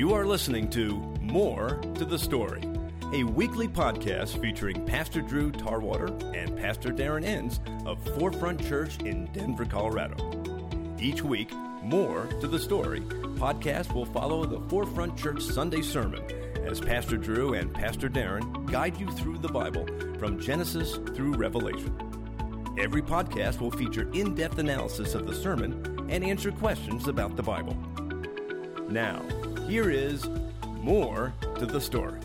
You are listening to More to the Story, a weekly podcast featuring Pastor Drew Tarwater and Pastor Darren Enns of Forefront Church in Denver, Colorado. Each week, More to the Story podcast will follow the Forefront Church Sunday sermon as Pastor Drew and Pastor Darren guide you through the Bible from Genesis through Revelation. Every podcast will feature in depth analysis of the sermon and answer questions about the Bible. Now, here is more to the story.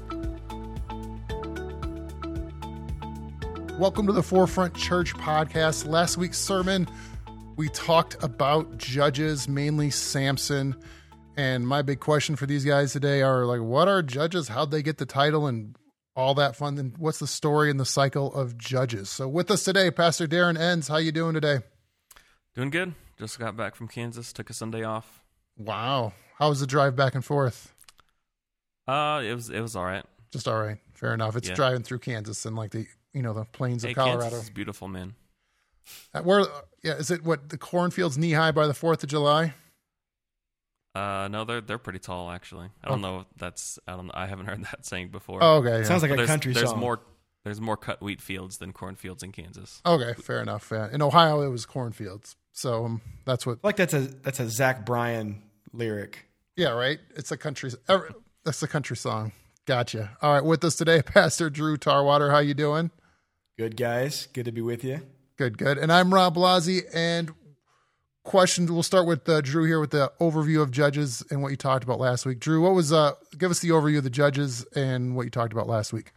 Welcome to the Forefront Church podcast. Last week's sermon, we talked about judges, mainly Samson. And my big question for these guys today are like, what are judges? How'd they get the title and all that fun? And what's the story and the cycle of judges? So with us today, Pastor Darren Enns. How you doing today? Doing good. Just got back from Kansas. Took a Sunday off. Wow. How was the drive back and forth? Uh, it was it was all right. Just all right. Fair enough. It's Yeah. driving through Kansas and like the you know the plains of Hey, Colorado. It's beautiful, man. Uh, Where? Yeah. Is it what the cornfields knee high by the Fourth of July? Uh, no, they're they're pretty tall actually. I don't know if that's I don't I haven't heard that saying before. Oh, okay. yeah. Sounds like But a there's, country there's song. more there's more cut wheat fields than cornfields in Kansas. Okay, fair enough. Yeah. In Ohio, it was cornfields, so um, that's what. like that's a that's a Zach Bryan lyric. Yeah, right. It's a country. That's a country song. Gotcha. All right, with us today, Pastor Drew Tarwater. How you doing? Good guys, good to be with you. Good, good. And I'm Rob Blasi. And questions. We'll start with uh, Drew here with the overview of judges and what you talked about last week. Drew, what was? uh Give us the overview of the judges and what you talked about last week.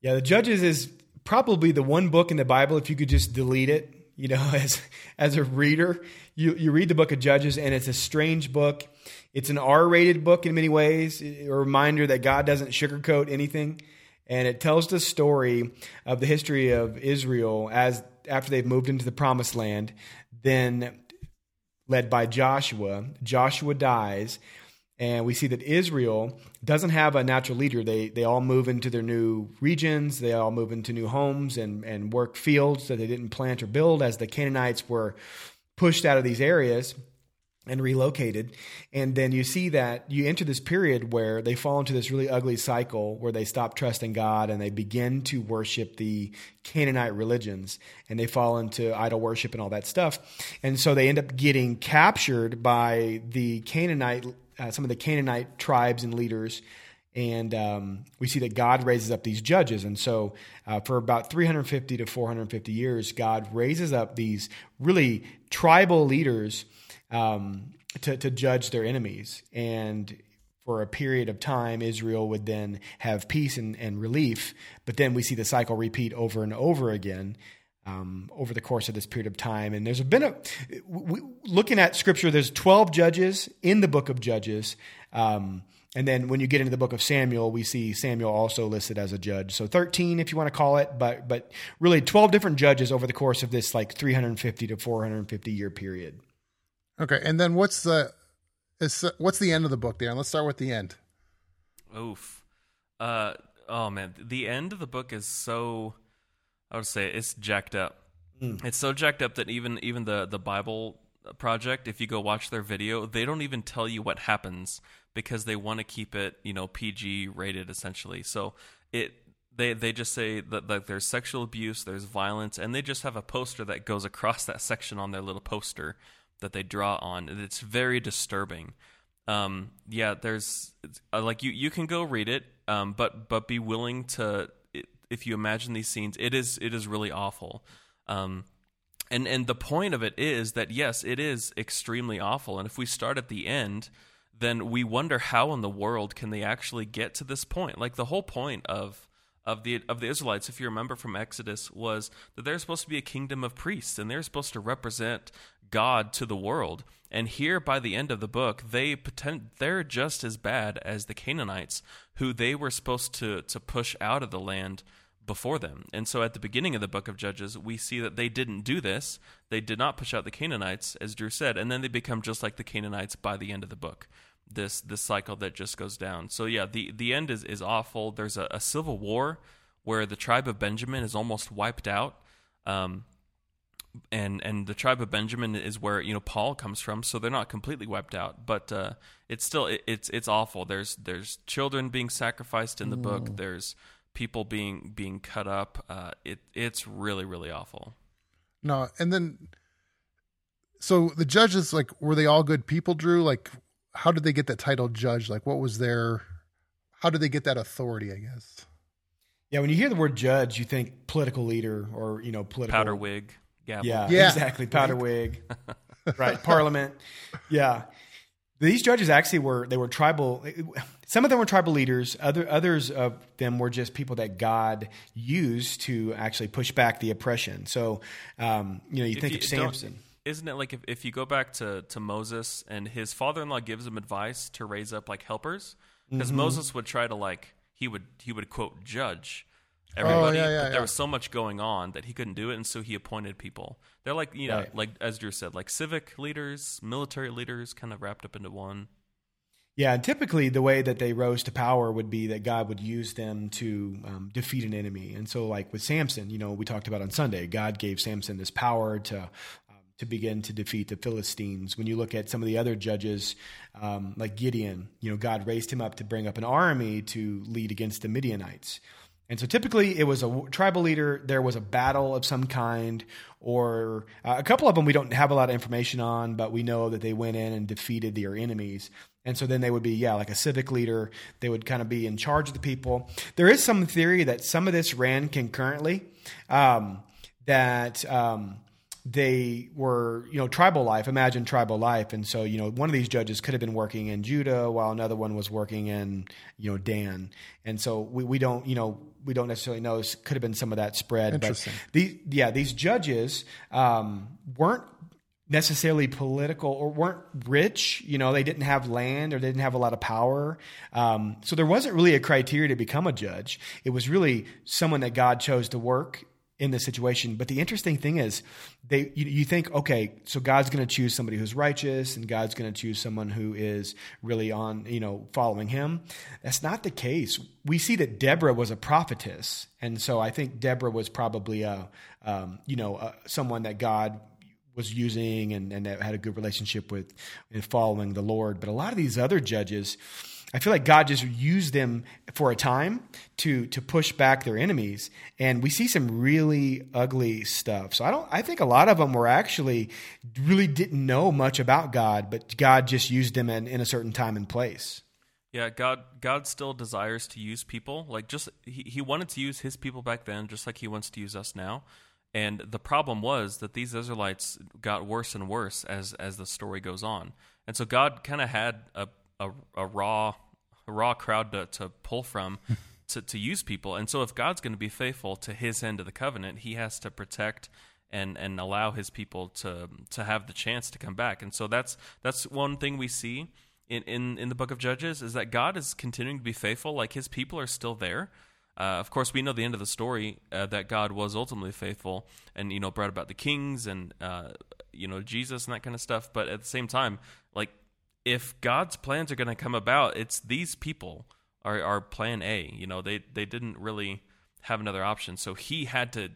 Yeah, the Judges is probably the one book in the Bible if you could just delete it. You know, as as a reader, you you read the book of Judges and it's a strange book. It's an R-rated book in many ways, a reminder that God doesn't sugarcoat anything, and it tells the story of the history of Israel as after they've moved into the Promised Land. Then led by Joshua. Joshua dies, and we see that Israel doesn't have a natural leader. They they all move into their new regions. They all move into new homes and and work fields that they didn't plant or build as the Canaanites were pushed out of these areas and relocated. And then you see that you enter this period where they fall into this really ugly cycle where they stop trusting God and they begin to worship the Canaanite religions and they fall into idol worship and all that stuff. And so they end up getting captured by the Canaanite, uh, some of the Canaanite tribes and leaders. And um, we see that God raises up these judges. And so, uh, for about 350 to 450 years, God raises up these really tribal leaders um, to, to judge their enemies. And for a period of time, Israel would then have peace and, and relief. But then we see the cycle repeat over and over again. Um, over the course of this period of time, and there's been a we, looking at scripture. There's 12 judges in the book of Judges, um, and then when you get into the book of Samuel, we see Samuel also listed as a judge. So 13, if you want to call it, but but really 12 different judges over the course of this like 350 to 450 year period. Okay, and then what's the? Is, what's the end of the book, Darren? Let's start with the end. Oof. Uh oh man, the end of the book is so I would say it's jacked up. It's so jacked up that even even the the Bible project, if you go watch their video, they don't even tell you what happens because they want to keep it, you know, PG rated essentially. So it they they just say that, that there's sexual abuse, there's violence, and they just have a poster that goes across that section on their little poster that they draw on. It's very disturbing. Um, yeah, there's uh, like you you can go read it, um, but but be willing to if you imagine these scenes, it is it is really awful. Um, and and the point of it is that yes, it is extremely awful. And if we start at the end, then we wonder how in the world can they actually get to this point? Like the whole point of of the of the Israelites, if you remember from Exodus, was that they're supposed to be a kingdom of priests and they're supposed to represent God to the world. And here, by the end of the book, they pretend they're just as bad as the Canaanites, who they were supposed to to push out of the land before them. And so at the beginning of the book of Judges, we see that they didn't do this. They did not push out the Canaanites, as Drew said, and then they become just like the Canaanites by the end of the book. This this cycle that just goes down. So yeah, the the end is, is awful. There's a, a civil war where the tribe of Benjamin is almost wiped out. Um, and and the tribe of Benjamin is where you know Paul comes from, so they're not completely wiped out, but uh, it's still it, it's it's awful. There's there's children being sacrificed in the book. There's people being being cut up. Uh, it it's really really awful. No, and then so the judges like were they all good people, Drew? Like how did they get that title judge? Like what was their how did they get that authority, I guess? Yeah, when you hear the word judge, you think political leader or you know political Powder wig, gavel. Yeah, Yeah. exactly. Powder wig, right? Parliament. Yeah, these judges actually were they were tribal. Some of them were tribal leaders. Other others of them were just people that God used to actually push back the oppression. So, um, you know, you If think you of don't- Samson. Isn't it like if, if you go back to, to Moses and his father in law gives him advice to raise up like helpers? Because Mm-hmm. Moses would try to like he would he would quote judge everybody, Oh, yeah, yeah, but yeah. there was so much going on that he couldn't do it, and so he appointed people. They're like you know, Right. like as Drew said, like civic leaders, military leaders, kind of wrapped up into one. Yeah, and typically the way that they rose to power would be that God would use them to um, defeat an enemy. And so, like with Samson, you know, we talked about on Sunday, God gave Samson this power to to begin to defeat the Philistines. When you look at some of the other judges, um, like Gideon, you know, God raised him up to bring up an army to lead against the Midianites. And so typically it was a tribal leader, there was a battle of some kind, or uh, a couple of them we don't have a lot of information on, but we know that they went in and defeated their enemies. And so then they would be, yeah, like a civic leader. They would kind of be in charge of the people. There is some theory that some of this ran concurrently, um, that um, they were, you know, tribal life. Imagine tribal life. And so, you know, one of these judges could have been working in Judah while another one was working in, you know, Dan. And so we, we don't, you know, we don't necessarily know. This could have been some of that spread. Interesting. But the, yeah, these judges um, weren't necessarily political or weren't rich. You know, they didn't have land or they didn't have a lot of power. Um, so there wasn't really a criteria to become a judge. It was really someone that God chose to work in this situation. But the interesting thing is, they you, you think, okay, so God's going to choose somebody who's righteous, and God's going to choose someone who is really on, you know, following Him. That's not the case. We see that Deborah was a prophetess, and so I think Deborah was probably a, um, you know, uh someone that God was using and, and that had a good relationship with in following the Lord. But a lot of these other judges, I feel like God just used them for a time to to push back their enemies, and we see some really ugly stuff. So I don't. I think a lot of them were actually really didn't know much about God, but God just used them in, in a certain time and place. Yeah, God God still desires to use people. Like just he, he wanted to use his people back then just like he wants to use us now. And the problem was that these Israelites got worse and worse as as the story goes on. And so God kind of had a, a a raw raw crowd to, to pull from to, to use people. And so if God's going to be faithful to his end of the covenant, he has to protect and and allow his people to to have the chance to come back. And so that's that's one thing we see in, in, in the book of Judges is that God is continuing to be faithful. Like his people are still there. Uh, of course, we know the end of the story uh, that God was ultimately faithful, and you know brought about the kings and uh, you know Jesus and that kind of stuff. But at the same time, like if God's plans are going to come about, it's these people are are Plan A. You know they they didn't really have another option, so he had to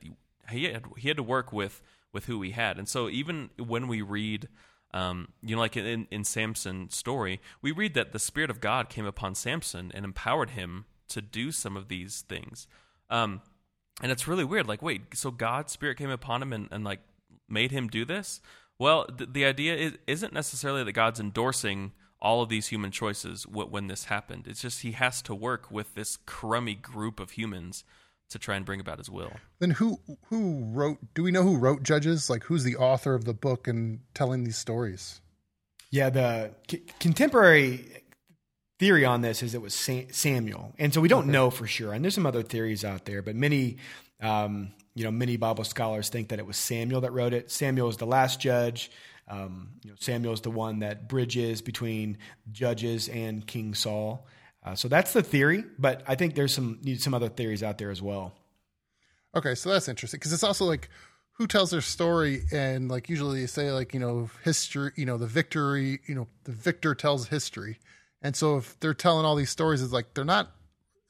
he had he had to work with with who he had, and so even when we read um, you know, like in, in Samson's story, we read that the Spirit of God came upon Samson and empowered him to do some of these things. Um, and it's really weird. Like, wait, so God's Spirit came upon him and, and like made him do this? Well, th- the idea is, isn't necessarily that God's endorsing all of these human choices w- when this happened. It's just he has to work with this crummy group of humans to try and bring about his will. Then who who wrote? Do we know who wrote Judges? Like who's the author of the book and telling these stories? Yeah, the c- contemporary theory on this is it was Sa- Samuel, and so we don't know for sure. And there's some other theories out there, but many, um, you know, many Bible scholars think that it was Samuel that wrote it. Samuel is the last judge. Um, you know, Samuel is the one that bridges between judges and King Saul. Uh, so that's the theory, but I think there's some need some other theories out there as well. Okay, so that's interesting because it's also like who tells their story, and like usually they say like you know history, you know the victory, you know the victor tells history, and so if they're telling all these stories, it's like they're not,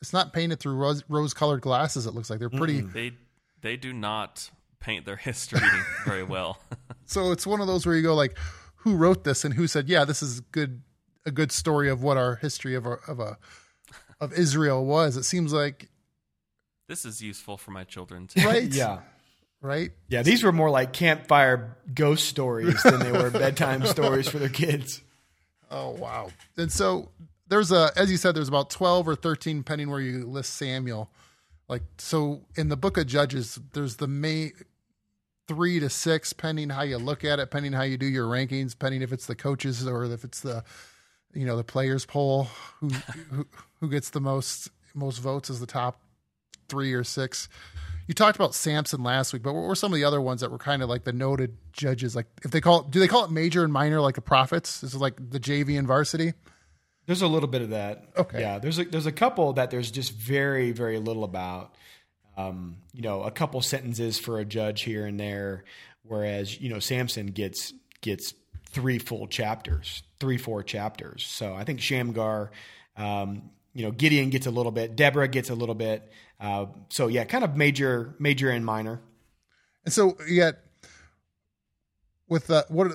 it's not painted through rose, rose-colored glasses. It looks like they're pretty. They they do not paint their history very well. So it's one of those where you go like, who wrote this and who said, yeah, this is good, a good story of what our history of our, of a of Israel was. It seems like this is useful for my children too. right, Yeah. right. Yeah, these were more like campfire ghost stories than they were bedtime stories for their kids. Oh wow! And so there's a, as you said, there's about twelve or thirteen, pending where you list Samuel. Like so, in the Book of Judges, there's the May three to six, pending how you look at it, pending how you do your rankings, pending if it's the coaches or if it's the, you know, the players poll, who who, who gets the most most votes as the top three or six. You talked about Samson last week, but what were some of the other ones that were kind of like the noted judges? Like if they call it, do they call it major and minor like the prophets? This is like the JV and varsity. There's a little bit of that. Okay. Yeah, there's a, there's a couple that there's just very very little about. Um, you know, a couple sentences for a judge here and there, whereas you know Samson gets gets three full chapters, three four chapters. So I think Shamgar, um, you know, Gideon gets a little bit, Deborah gets a little bit. Uh, so yeah, kind of major major and minor. And so yet with the what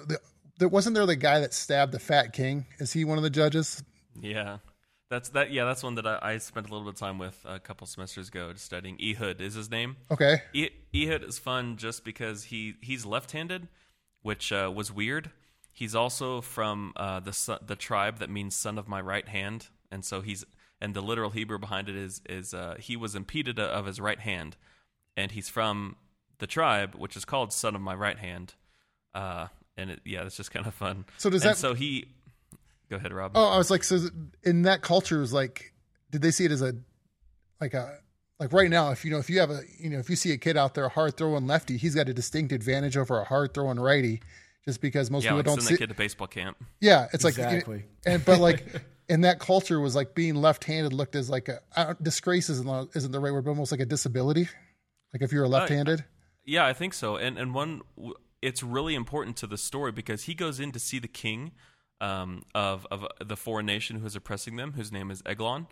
the, wasn't there the guy that stabbed the fat king? Is he one of the judges? Yeah, that's that. Yeah, that's one that I, I spent a little bit of time with a couple semesters ago, studying. Ehud is his name. Okay. E- Ehud is fun just because he he's left-handed, which uh, was weird. He's also from uh, the the tribe that means "son of my right hand," and so he's and the literal Hebrew behind it is is uh, he was impeded of his right hand, and he's from the tribe which is called "son of my right hand," uh, and it, yeah, it's just kind of fun. So does And that- So he, go ahead, Rob. Oh, I was like, so in that culture, it was like, did they see it as a like a like right now? If you know, if you have a you know, if you see a kid out there hard throwing lefty, he's got a distinct advantage over a hard throwing righty, just because most yeah, people like don't send see. that kid to baseball camp. Yeah, it's like Exactly. and but like in that culture was like being left-handed looked as like a I don't- disgrace isn't the- isn't the right word, but almost like a disability. Like if you're a oh, left-handed. Yeah, I think so. And and one, it's really important to the story because he goes in to see the king um, of of the foreign nation who is oppressing them, whose name is Eglon,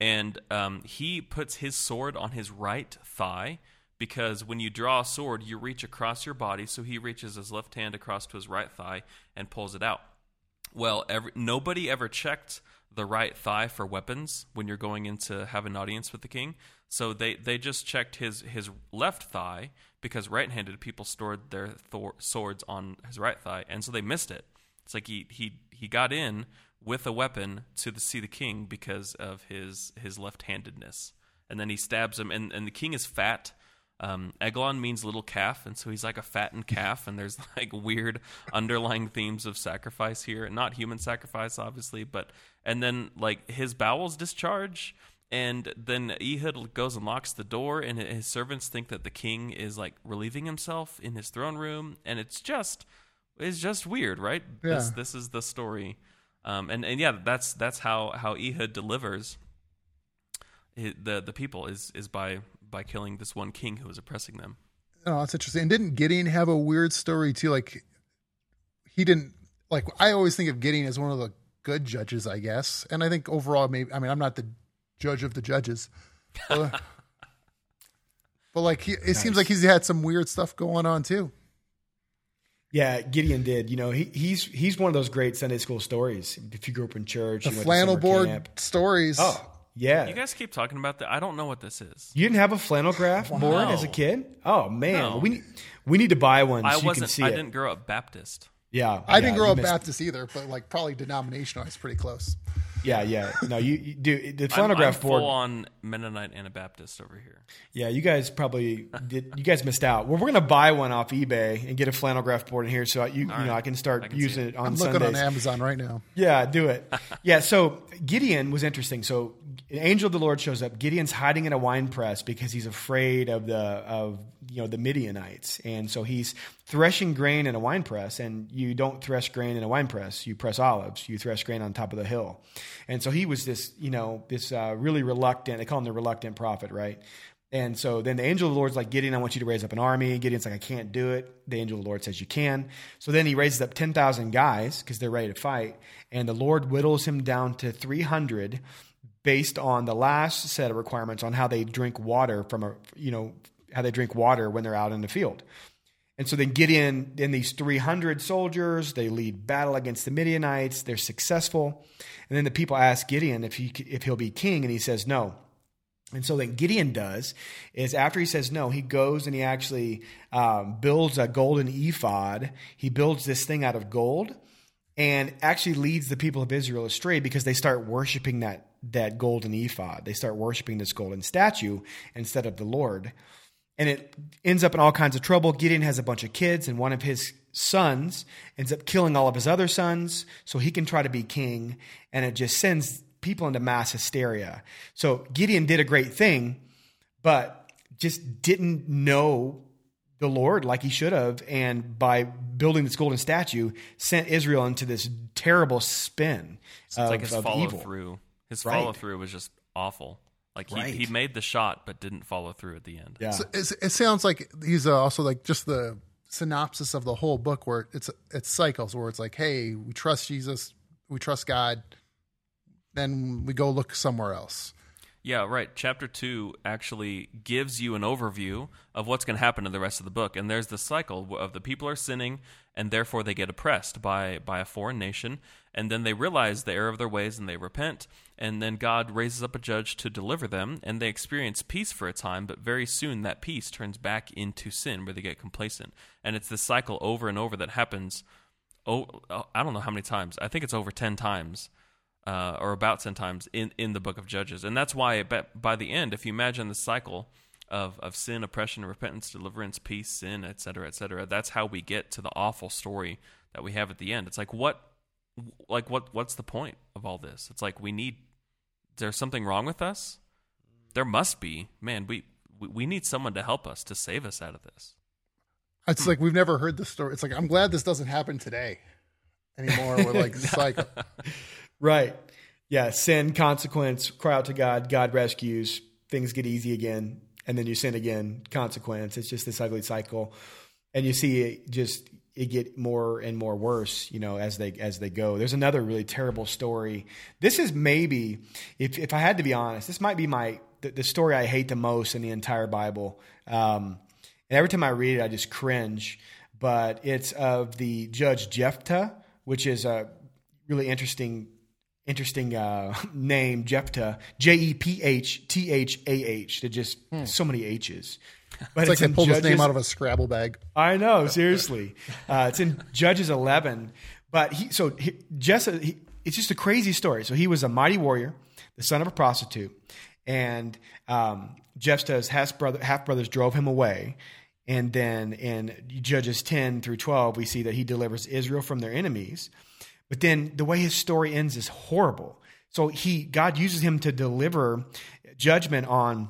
and um, he puts his sword on his right thigh because when you draw a sword, you reach across your body. So he reaches his left hand across to his right thigh and pulls it out. Well, every, nobody ever checked the right thigh for weapons when you're going in to have an audience with the king. So they, they just checked his, his left thigh because right handed people stored their thor- swords on his right thigh, and so they missed it. It's like he, he, he got in with a weapon to the, see the king because of his, his left handedness. And then he stabs him, and, and the king is fat. Um, Eglon means little calf, and so he's like a fattened calf. And there's like weird underlying themes of sacrifice here, not human sacrifice, obviously, but and then like his bowels discharge, and then Ehud goes and locks the door, and his servants think that the king is like relieving himself in his throne room, and it's just it's just weird, right? This Yeah. this is the story, um, and and yeah, that's that's how how Ehud delivers hi- the the people is is by by killing this one king who was oppressing them. Oh, that's interesting. And didn't Gideon have a weird story too? Like he didn't like I always think of Gideon as one of the good judges, I guess. And I think overall maybe I mean I'm not the judge of the judges. But, but like he, it seems like he's had some weird stuff going on too. Yeah, Gideon did. You know, he, he's he's one of those great Sunday school stories. If you grew up in church, The you went flannel summer board camp. stories. Oh, yeah. You guys keep talking about that. I don't know what this is. You didn't have a flannel graph board as a kid? Oh man, No. we need we need to buy one so I you can wasn't. see I it. didn't grow up Baptist. Yeah, I didn't grow up missed- Baptist either, but like probably denominational is pretty close. Yeah, yeah. No, you, you do the I'm, I'm board. full on Mennonite Anabaptist over here. Yeah, you guys probably did. You guys missed out. Well, we're gonna buy one off eBay and get a flannel graph board in here, so you you know. I can start I can using it. it on I'm looking on Amazon right now. Yeah, do it. yeah, so Gideon was interesting. So an angel of the Lord shows up. Gideon's hiding in a wine press because he's afraid of the of you know the Midianites, and so he's threshing grain in a wine press. And you don't thresh grain in a wine press; you press olives. You thresh grain on top of the hill. And so he was this you know this uh, really reluctant. They call him the reluctant prophet, right? And so then the angel of the Lord's like, Gideon, I want you to raise up an army. Gideon's like, I can't do it. The angel of the Lord says, You can. So then he raises up 10,000 guys because they're ready to fight. And the Lord whittles him down to 300 based on the last set of requirements on how they drink water from a, you know, how they drink water when they're out in the field. And so then Gideon in these 300 soldiers, they lead battle against the Midianites. They're successful. And then the people ask Gideon if, he, if he'll be king, and he says no. And so then Gideon does is after he says no, he goes and he actually um, builds a golden ephod. He builds this thing out of gold and actually leads the people of Israel astray because they start worshiping that, that golden ephod. They start worshiping this golden statue instead of the Lord and it ends up in all kinds of trouble. Gideon has a bunch of kids, and one of his sons ends up killing all of his other sons so he can try to be king, and it just sends people into mass hysteria. So Gideon did a great thing, but just didn't know the Lord like he should have, and by building this golden statue, sent Israel into this terrible spin. So it's of, like his follow evil. through. His right. follow through was just awful. Like he, right. he made the shot but didn't follow through at the end. Yeah. So it sounds like he's uh, also like just the synopsis of the whole book where it's it's cycles where it's like, hey, we trust Jesus, we trust God, then we go look somewhere else. Yeah, right. Chapter 2 actually gives you an overview of what's going to happen in the rest of the book. And there's the cycle of the people are sinning and therefore they get oppressed by by a foreign nation and then they realize the error of their ways and they repent and then God raises up a judge to deliver them and they experience peace for a time but very soon that peace turns back into sin where they get complacent. And it's this cycle over and over that happens oh I don't know how many times. I think it's over 10 times uh, or about 10 times in, in the book of Judges. And that's why, by the end, if you imagine the cycle of, of sin, oppression, repentance, deliverance, peace, sin, etc., etc., that's how we get to the awful story that we have at the end. It's like, what, like what, what's the point of all this? It's like we need, there's something wrong with us? There must be. Man, we, we need someone to help us, to save us out of this. It's like we've never heard the story. It's like, I'm glad this doesn't happen today anymore. We're like, cycle. Right. Yeah. Sin, consequence, cry out to God, God rescues, things get easy again, and then you sin again, consequence. It's just this ugly cycle. And you see it just it get more and more worse, you know, as they as they go. There's another really terrible story. This is maybe, if if I had to be honest, this might be my the, the story I hate the most in the entire Bible. Um, and every time I read it, I just cringe. But it's of the judge Jephthah, which is a really interesting interesting uh, name, Jephthah, J E P H T H A H. They're just hmm. so many H's. But it's, it's like they pulled Judges, his name out of a Scrabble bag. I know, seriously. Uh, it's in Judges 11. But he, so he, Jesse, he, it's just a crazy story. So he was a mighty warrior, the son of a prostitute, and um, Jephthah's half brother, half brothers drove him away. And then in Judges 10 through 12, we see that he delivers Israel from their enemies. But then the way his story ends is horrible. So he God uses him to deliver judgment on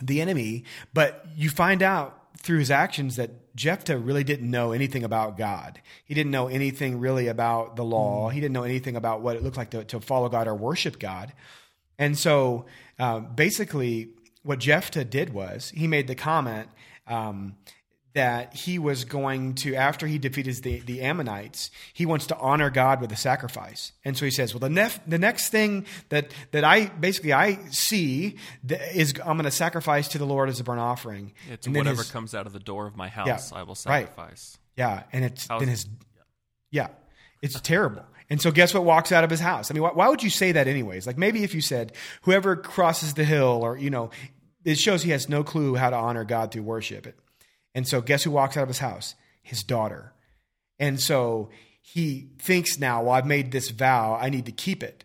the enemy, but you find out through his actions that Jephthah really didn't know anything about God. He didn't know anything really about the law. Mm. He didn't know anything about what it looked like to, to follow God or worship God. And so uh, basically, what Jephthah did was he made the comment um, that he was going to, after he defeated the, the Ammonites, he wants to honor God with a sacrifice. And so he says, well, the, nef- the next thing that, that I basically I see is I'm going to sacrifice to the Lord as a burnt offering. It's and whatever his, comes out of the door of my house, yeah, I will sacrifice. Right. Yeah. And it's, How's, then his, yeah, it's terrible. And so guess what walks out of his house? I mean, why, why would you say that anyways? Like maybe if you said, whoever crosses the hill or, you know, it shows he has no clue how to honor God through worship. It, and so, guess who walks out of his house? His daughter. And so, he thinks now, well, I've made this vow, I need to keep it.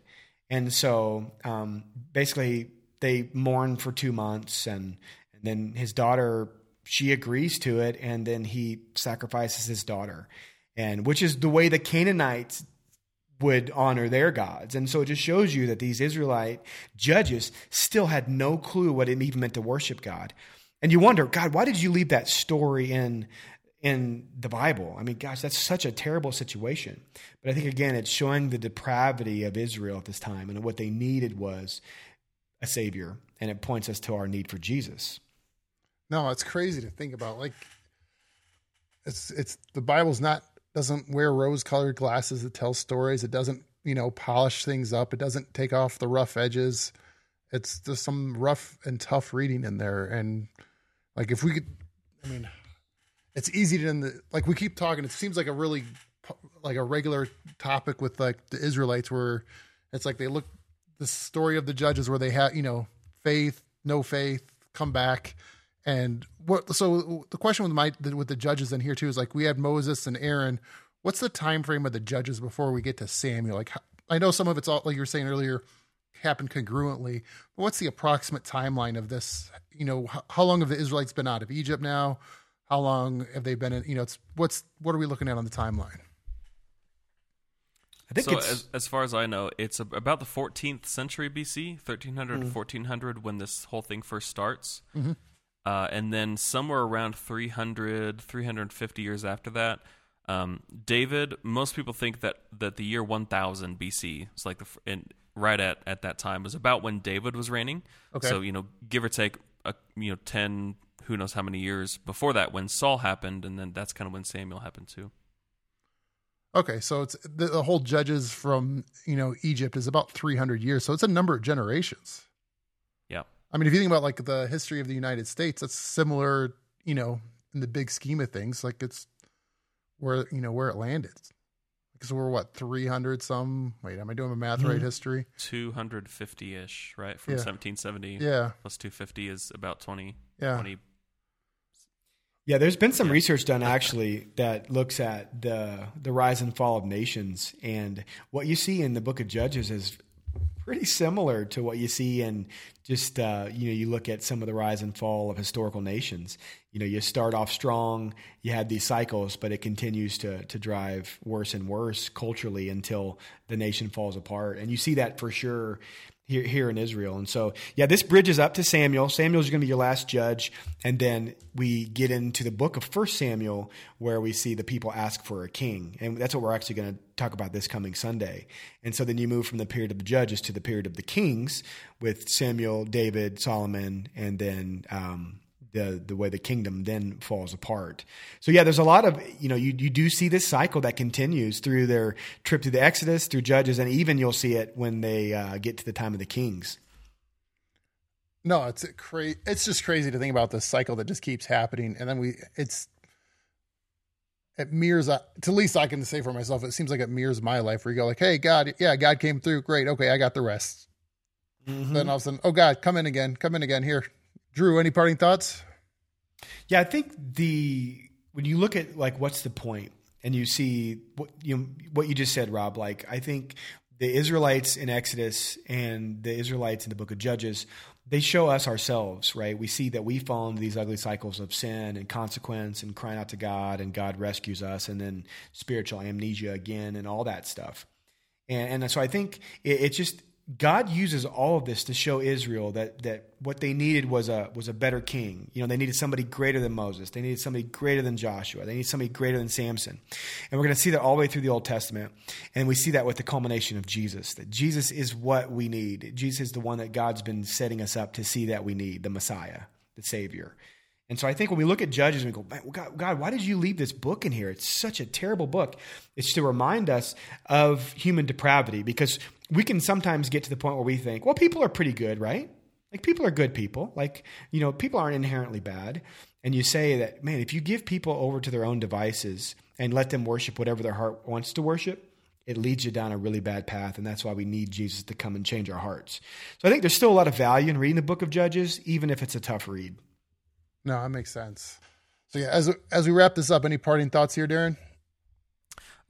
And so, um, basically, they mourn for two months, and, and then his daughter, she agrees to it, and then he sacrifices his daughter. And which is the way the Canaanites would honor their gods. And so it just shows you that these Israelite judges still had no clue what it even meant to worship God. And you wonder, God, why did you leave that story in in the Bible? I mean, gosh, that's such a terrible situation. But I think again, it's showing the depravity of Israel at this time, and what they needed was a savior, and it points us to our need for Jesus. No, it's crazy to think about. Like, it's it's the Bible's not doesn't wear rose colored glasses. It tells stories. It doesn't you know polish things up. It doesn't take off the rough edges. It's just some rough and tough reading in there, and Like if we could, I mean, it's easy to the like we keep talking. It seems like a really like a regular topic with like the Israelites, where it's like they look the story of the judges where they have you know faith, no faith, come back, and what. So the question with my with the judges in here too is like we had Moses and Aaron. What's the time frame of the judges before we get to Samuel? Like I know some of it's all like you were saying earlier happened congruently. But what's the approximate timeline of this? You know, how, how long have the Israelites been out of Egypt now? How long have they been in? You know, it's what's what are we looking at on the timeline? I think so it's as, as far as I know, it's about the 14th century BC, 1300 Mm. to 1400, when this whole thing first starts. Mhm. Uh, and then somewhere around 300, 350 years after that, um, David. Most people think that that the year 1000 BC is like the right at at that time was about when David was reigning. Okay. So you know, give or take, a, you know, 10, who knows how many years before that when Saul happened, and then that's kind of when Samuel happened too. Okay, so it's the, the whole judges from you know Egypt is about 300 years, so it's a number of generations. Yeah. I mean, if you think about like the history of the United States, that's similar, you know, in the big scheme of things. Like it's where you know where it landed. Because we're what 300 some. Wait, am I doing my math right? History. 250 ish, right? From Yeah. 1770 Yeah, plus 250 is about 20, yeah. 20 Yeah, there's been some Yeah. research done actually that looks at the the rise and fall of nations, and what you see in the Book of Judges is pretty similar to what you see in just uh, you know you look at some of the rise and fall of historical nations. You know, you start off strong, you had these cycles, but it continues to to drive worse and worse culturally until the nation falls apart, and you see that for sure here here in Israel. And so, yeah, this bridges up to Samuel. Samuel's going to be your last judge, and then we get into the book of First Samuel, where we see the people ask for a king, and that's what we're actually going to talk about this coming Sunday. And so then you move from the period of the judges to the period of the kings with Samuel, David, Solomon, and then. Um, the the way the kingdom then falls apart. So yeah, there's a lot of you know you you do see this cycle that continues through their trip through the Exodus, through Judges, and even you'll see it when they uh, get to the time of the kings. No, it's crazy. It's just crazy to think about this cycle that just keeps happening, and then we it's it mirrors. uh, To least I can say for myself, it seems like it mirrors my life. Where you go like, "Hey, God, yeah, God came through. Great. Okay, I got the rest." Then all of a sudden, oh God, come in again, come in again. Here, Drew. Any parting thoughts? Yeah, I think the when you look at like what's the point, and you see what you know, what you just said, Rob. Like I think the Israelites in Exodus and the Israelites in the Book of Judges, they show us ourselves, right? We see that we fall into these ugly cycles of sin and consequence and crying out to God, and God rescues us, and then spiritual amnesia again, and all that stuff. And, and so I think it, it's just God uses all of this to show Israel that that what they needed was a was a better king. You know, they needed somebody greater than Moses. They needed somebody greater than Joshua. They needed somebody greater than Samson. And we're going to see that all the way through the Old Testament. And we see that with the culmination of Jesus. That Jesus is what we need. Jesus is the one that God's been setting us up to see that we need, the Messiah, the Savior. And so I think when we look at Judges and we go, Man, God, God, why did you leave this book in here? It's such a terrible book. It's to remind us of human depravity because we can sometimes get to the point where we think, well, people are pretty good, right? Like people are good people. Like, you know, people aren't inherently bad. And you say that, man, if you give people over to their own devices and let them worship whatever their heart wants to worship, it leads you down a really bad path. And that's why we need Jesus to come and change our hearts. So I think there's still a lot of value in reading the book of Judges, even if it's a tough read. No, that makes sense. So yeah, as as we wrap this up, any parting thoughts here, Darren?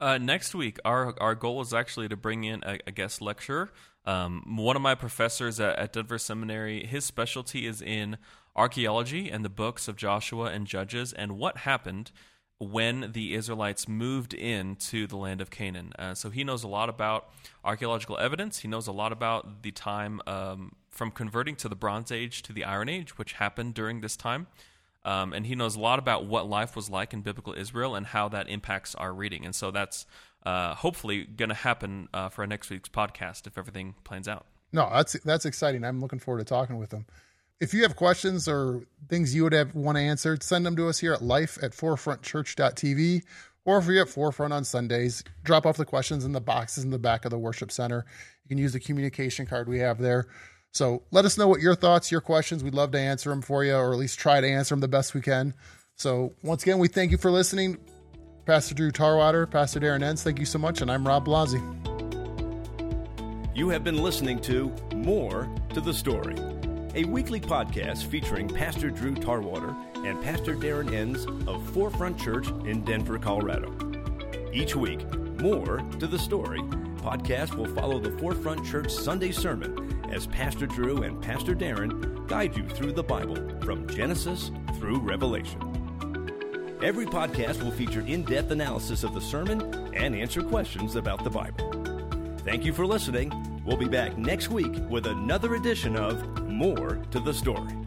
Uh, next week, our our goal is actually to bring in a, a guest lecturer. Um, one of my professors at, at Denver Seminary, his specialty is in archaeology and the books of Joshua and Judges and what happened when the Israelites moved into the land of Canaan. Uh, so he knows a lot about archaeological evidence. He knows a lot about the time um, from converting to the Bronze Age to the Iron Age, which happened during this time. Um, and he knows a lot about what life was like in biblical Israel and how that impacts our reading. And so that's uh, hopefully going to happen uh, for our next week's podcast if everything plans out. No, that's that's exciting. I'm looking forward to talking with them. If you have questions or things you would have want answered, send them to us here at life at forefrontchurch.tv. Or if you're at Forefront on Sundays, drop off the questions in the boxes in the back of the worship center. You can use the communication card we have there. So let us know what your thoughts, your questions. We'd love to answer them for you, or at least try to answer them the best we can. So once again, we thank you for listening. Pastor Drew Tarwater, Pastor Darren Enns, thank you so much. And I'm Rob Blasi. You have been listening to More to the Story, a weekly podcast featuring Pastor Drew Tarwater and Pastor Darren Enns of Forefront Church in Denver, Colorado. Each week, More to the Story podcast will follow the Forefront Church Sunday sermon as Pastor Drew and Pastor Darren guide you through the Bible from Genesis through Revelation. Every podcast will feature in depth analysis of the sermon and answer questions about the Bible. Thank you for listening. We'll be back next week with another edition of More to the Story.